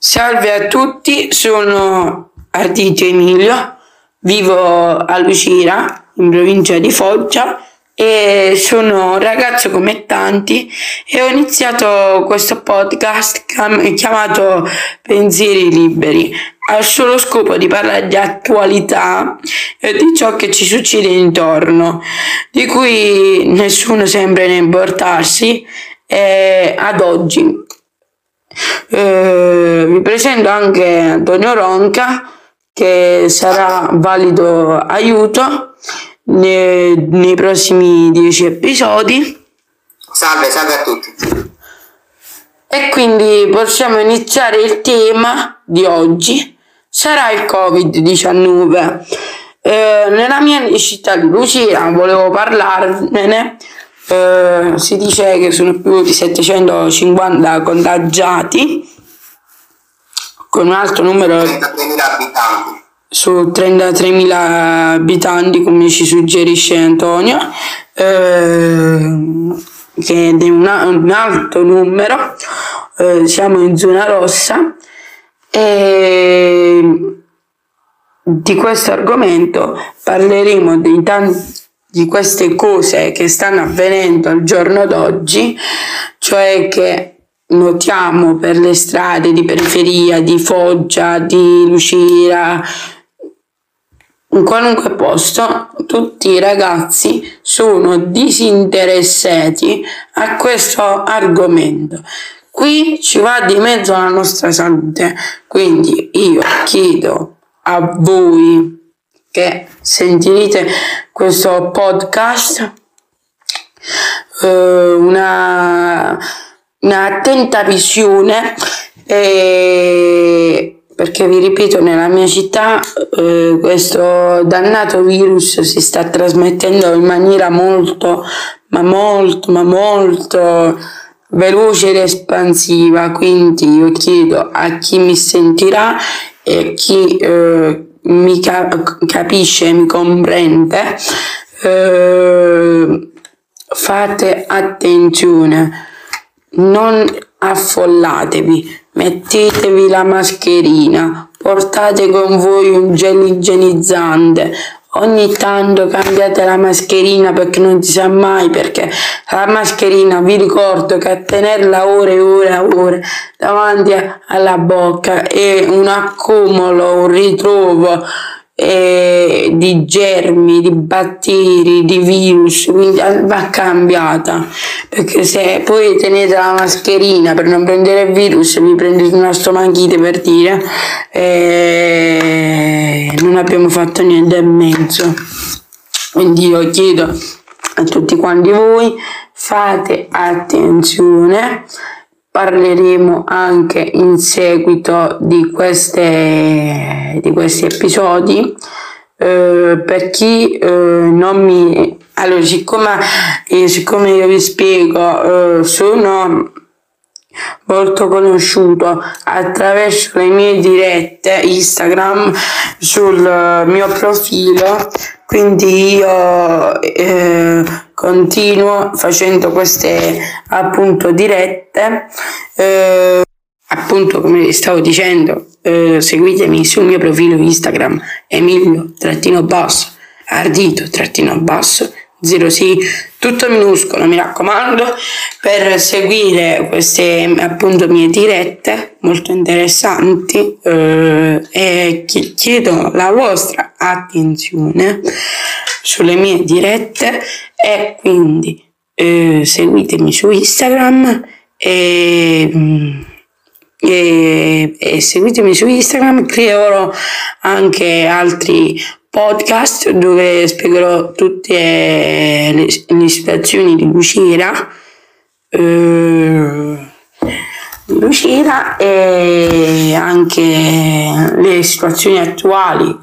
Salve a tutti, sono Ardito Emilio, vivo a Lucira, in provincia di Foggia e sono un ragazzo come tanti e ho iniziato questo podcast chiamato Pensieri Liberi al solo scopo di parlare di attualità e di ciò che ci succede intorno, di cui nessuno sembra ne importarsi eh, ad oggi. Eh, vi presento anche Antonio Ronca che sarà valido aiuto nei, nei prossimi dieci episodi. Salve, salve a tutti. E quindi possiamo iniziare il tema di oggi. Sarà il Covid-19. Eh, nella mia città di Lucira volevo parlarne. Eh, si dice che sono più di 750 contagiati con un altro numero 33.000 abitanti. su 33.000 abitanti come ci suggerisce Antonio eh, che è un, un alto numero eh, siamo in zona rossa e di questo argomento parleremo di, tanti, di queste cose che stanno avvenendo al giorno d'oggi cioè che notiamo per le strade di periferia, di Foggia, di Lucira, in qualunque posto, tutti i ragazzi sono disinteressati a questo argomento. Qui ci va di mezzo la nostra salute, quindi io chiedo a voi che sentirete questo podcast eh, una un'attenta visione eh, perché vi ripeto nella mia città eh, questo dannato virus si sta trasmettendo in maniera molto ma molto ma molto veloce ed espansiva. Quindi io chiedo a chi mi sentirà e chi eh, mi cap- capisce mi comprende eh, fate attenzione non affollatevi, mettetevi la mascherina, portate con voi un gel igienizzante, ogni tanto cambiate la mascherina perché non si sa mai perché la mascherina vi ricordo che a tenerla ore e ore e ore davanti alla bocca è un accumulo, un ritrovo eh, di germi, di batteri, di virus, quindi va cambiata. Perché se poi tenete la mascherina per non prendere il virus, vi prendete una stomachite per dire, eh, non abbiamo fatto niente in mezzo. Quindi io chiedo a tutti quanti voi, fate attenzione parleremo anche in seguito di, queste, di questi episodi. Eh, per chi eh, non mi allora siccome, eh, siccome io vi spiego eh, sono molto conosciuto attraverso le mie dirette Instagram sul mio profilo quindi io eh, continuo facendo queste appunto dirette. Eh, appunto come stavo dicendo eh, seguitemi sul mio profilo Instagram emilio-basso ardito-basso zero sì, tutto minuscolo, mi raccomando, per seguire queste appunto mie dirette molto interessanti eh, e chiedo la vostra attenzione sulle mie dirette e quindi eh, seguitemi su Instagram e, e, e seguitemi su Instagram, creerò anche altri podcast dove spiegherò tutte le, le situazioni di Lucira, eh, Lucira e anche le situazioni attuali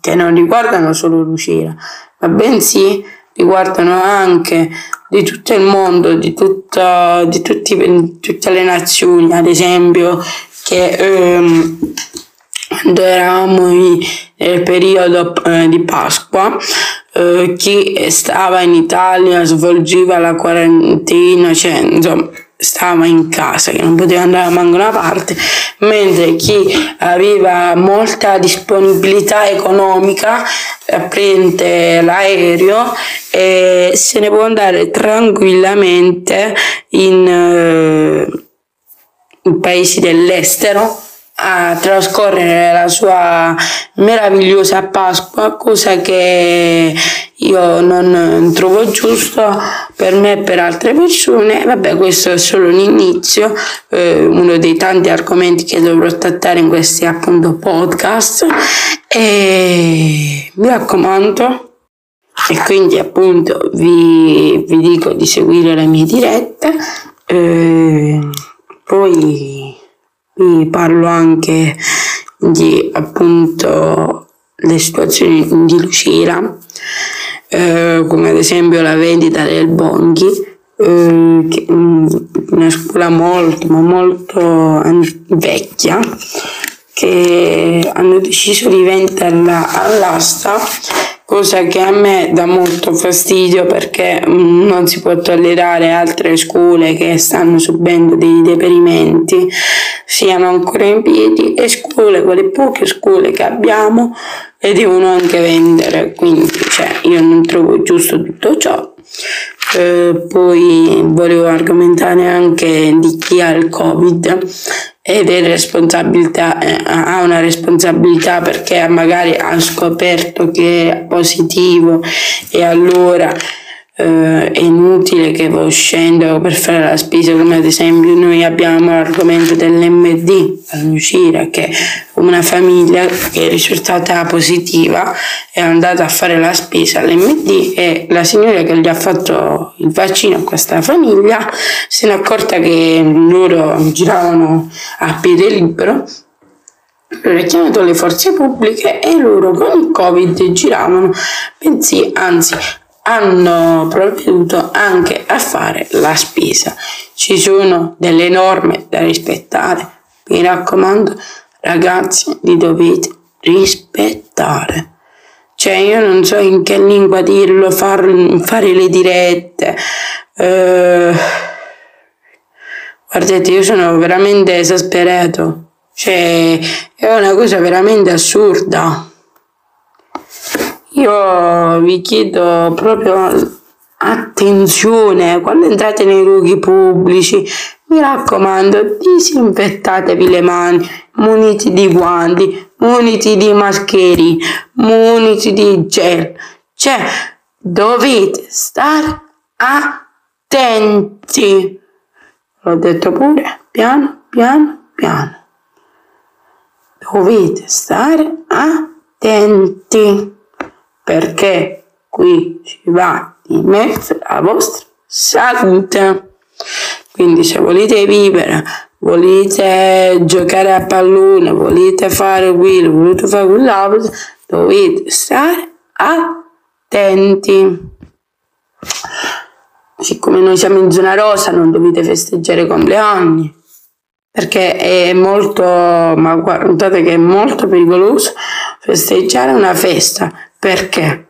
che non riguardano solo Lucira, ma bensì riguardano anche di tutto il mondo, di, tutto, di tutti, tutte le nazioni, ad esempio che ehm, quando eravamo nel periodo eh, di Pasqua, eh, chi stava in Italia svolgeva la quarantena, cioè, insomma, stava in casa, che non poteva andare a manco una parte, mentre chi aveva molta disponibilità economica prende l'aereo e se ne può andare tranquillamente in, eh, in paesi dell'estero a trascorrere la sua meravigliosa Pasqua, cosa che io non trovo giusto per me e per altre persone. Vabbè, questo è solo un inizio, eh, uno dei tanti argomenti che dovrò trattare in questi appunto podcast e mi raccomando. E quindi appunto vi, vi dico di seguire le mie dirette. Eh, poi parlo anche di appunto le situazioni di Lucira, eh, come ad esempio la vendita del Bonghi, eh, una scuola molto ma molto vecchia che hanno deciso di venderla all'asta cosa che a me dà molto fastidio perché mm, non si può tollerare altre scuole che stanno subendo dei deperimenti siano ancora in piedi e scuole, quelle poche scuole che abbiamo, le devono anche vendere, quindi cioè, io non trovo giusto tutto ciò. Eh, poi volevo argomentare anche di chi ha il covid ed è responsabilità, eh, ha una responsabilità perché magari ha scoperto che è positivo e allora eh, è inutile che va uscendo per fare la spesa, come ad esempio noi abbiamo l'argomento dell'MD all'uscire, che una famiglia che è risultata positiva è andata a fare la spesa all'MD e la signora che gli ha fatto il vaccino a questa famiglia se ne è accorta che loro giravano a piede libero allora ha chiamato le forze pubbliche e loro con il covid giravano, bensì anzi hanno provveduto anche a fare la spesa. Ci sono delle norme da rispettare. Mi raccomando, ragazzi, li dovete rispettare. Cioè, io non so in che lingua dirlo, far, fare le dirette. Uh, guardate, io sono veramente esasperato. Cioè, è una cosa veramente assurda. Io vi chiedo proprio attenzione quando entrate nei luoghi pubblici. Mi raccomando, disinfettatevi le mani, muniti di guanti, muniti di mascheri, muniti di gel. Cioè, dovete stare attenti. L'ho detto pure, piano, piano, piano. Dovete stare attenti perché qui ci va di mezzo la vostra salute. Quindi se volete vivere, volete giocare a pallone, volete fare quello, volete fare quell'altro, dovete stare attenti. Siccome noi siamo in zona rosa non dovete festeggiare compleanni perché è molto, ma guardate che è molto pericoloso festeggiare una festa perché?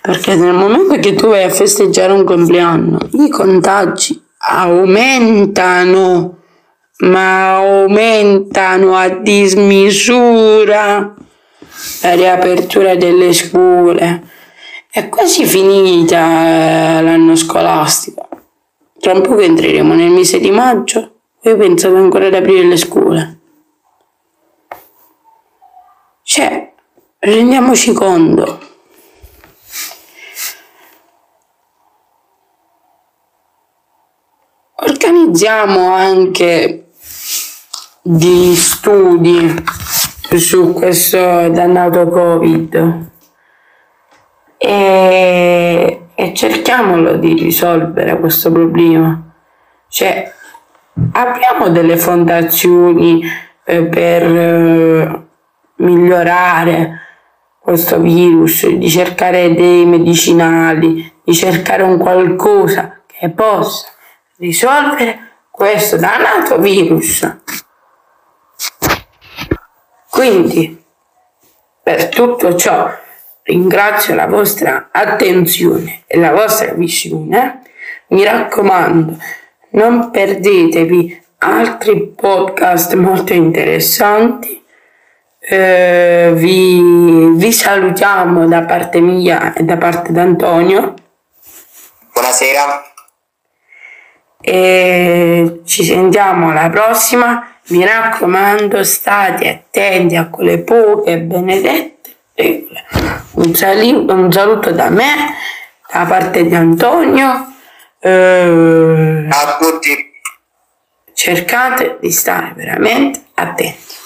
Perché nel momento che tu vai a festeggiare un compleanno, i contagi aumentano, ma aumentano a dismisura la riapertura delle scuole. È quasi finita eh, l'anno scolastico. Tra un po' che entreremo nel mese di maggio, io pensavo ancora ad aprire le scuole. Cioè, rendiamoci conto organizziamo anche di studi su questo dannato covid. E, e cerchiamolo di risolvere questo problema. Cioè apriamo delle fondazioni eh, per eh, migliorare questo virus, di cercare dei medicinali, di cercare un qualcosa che possa risolvere questo dannato virus. Quindi, per tutto ciò, ringrazio la vostra attenzione e la vostra visione. Mi raccomando, non perdetevi altri podcast molto interessanti. Eh, vi, vi salutiamo da parte mia e da parte d'Antonio Buonasera. E ci sentiamo alla prossima. Mi raccomando, state attenti a quelle poche benedette regole. Un, sali- un saluto da me, da parte di Antonio. Eh, a tutti. cercate di stare veramente attenti.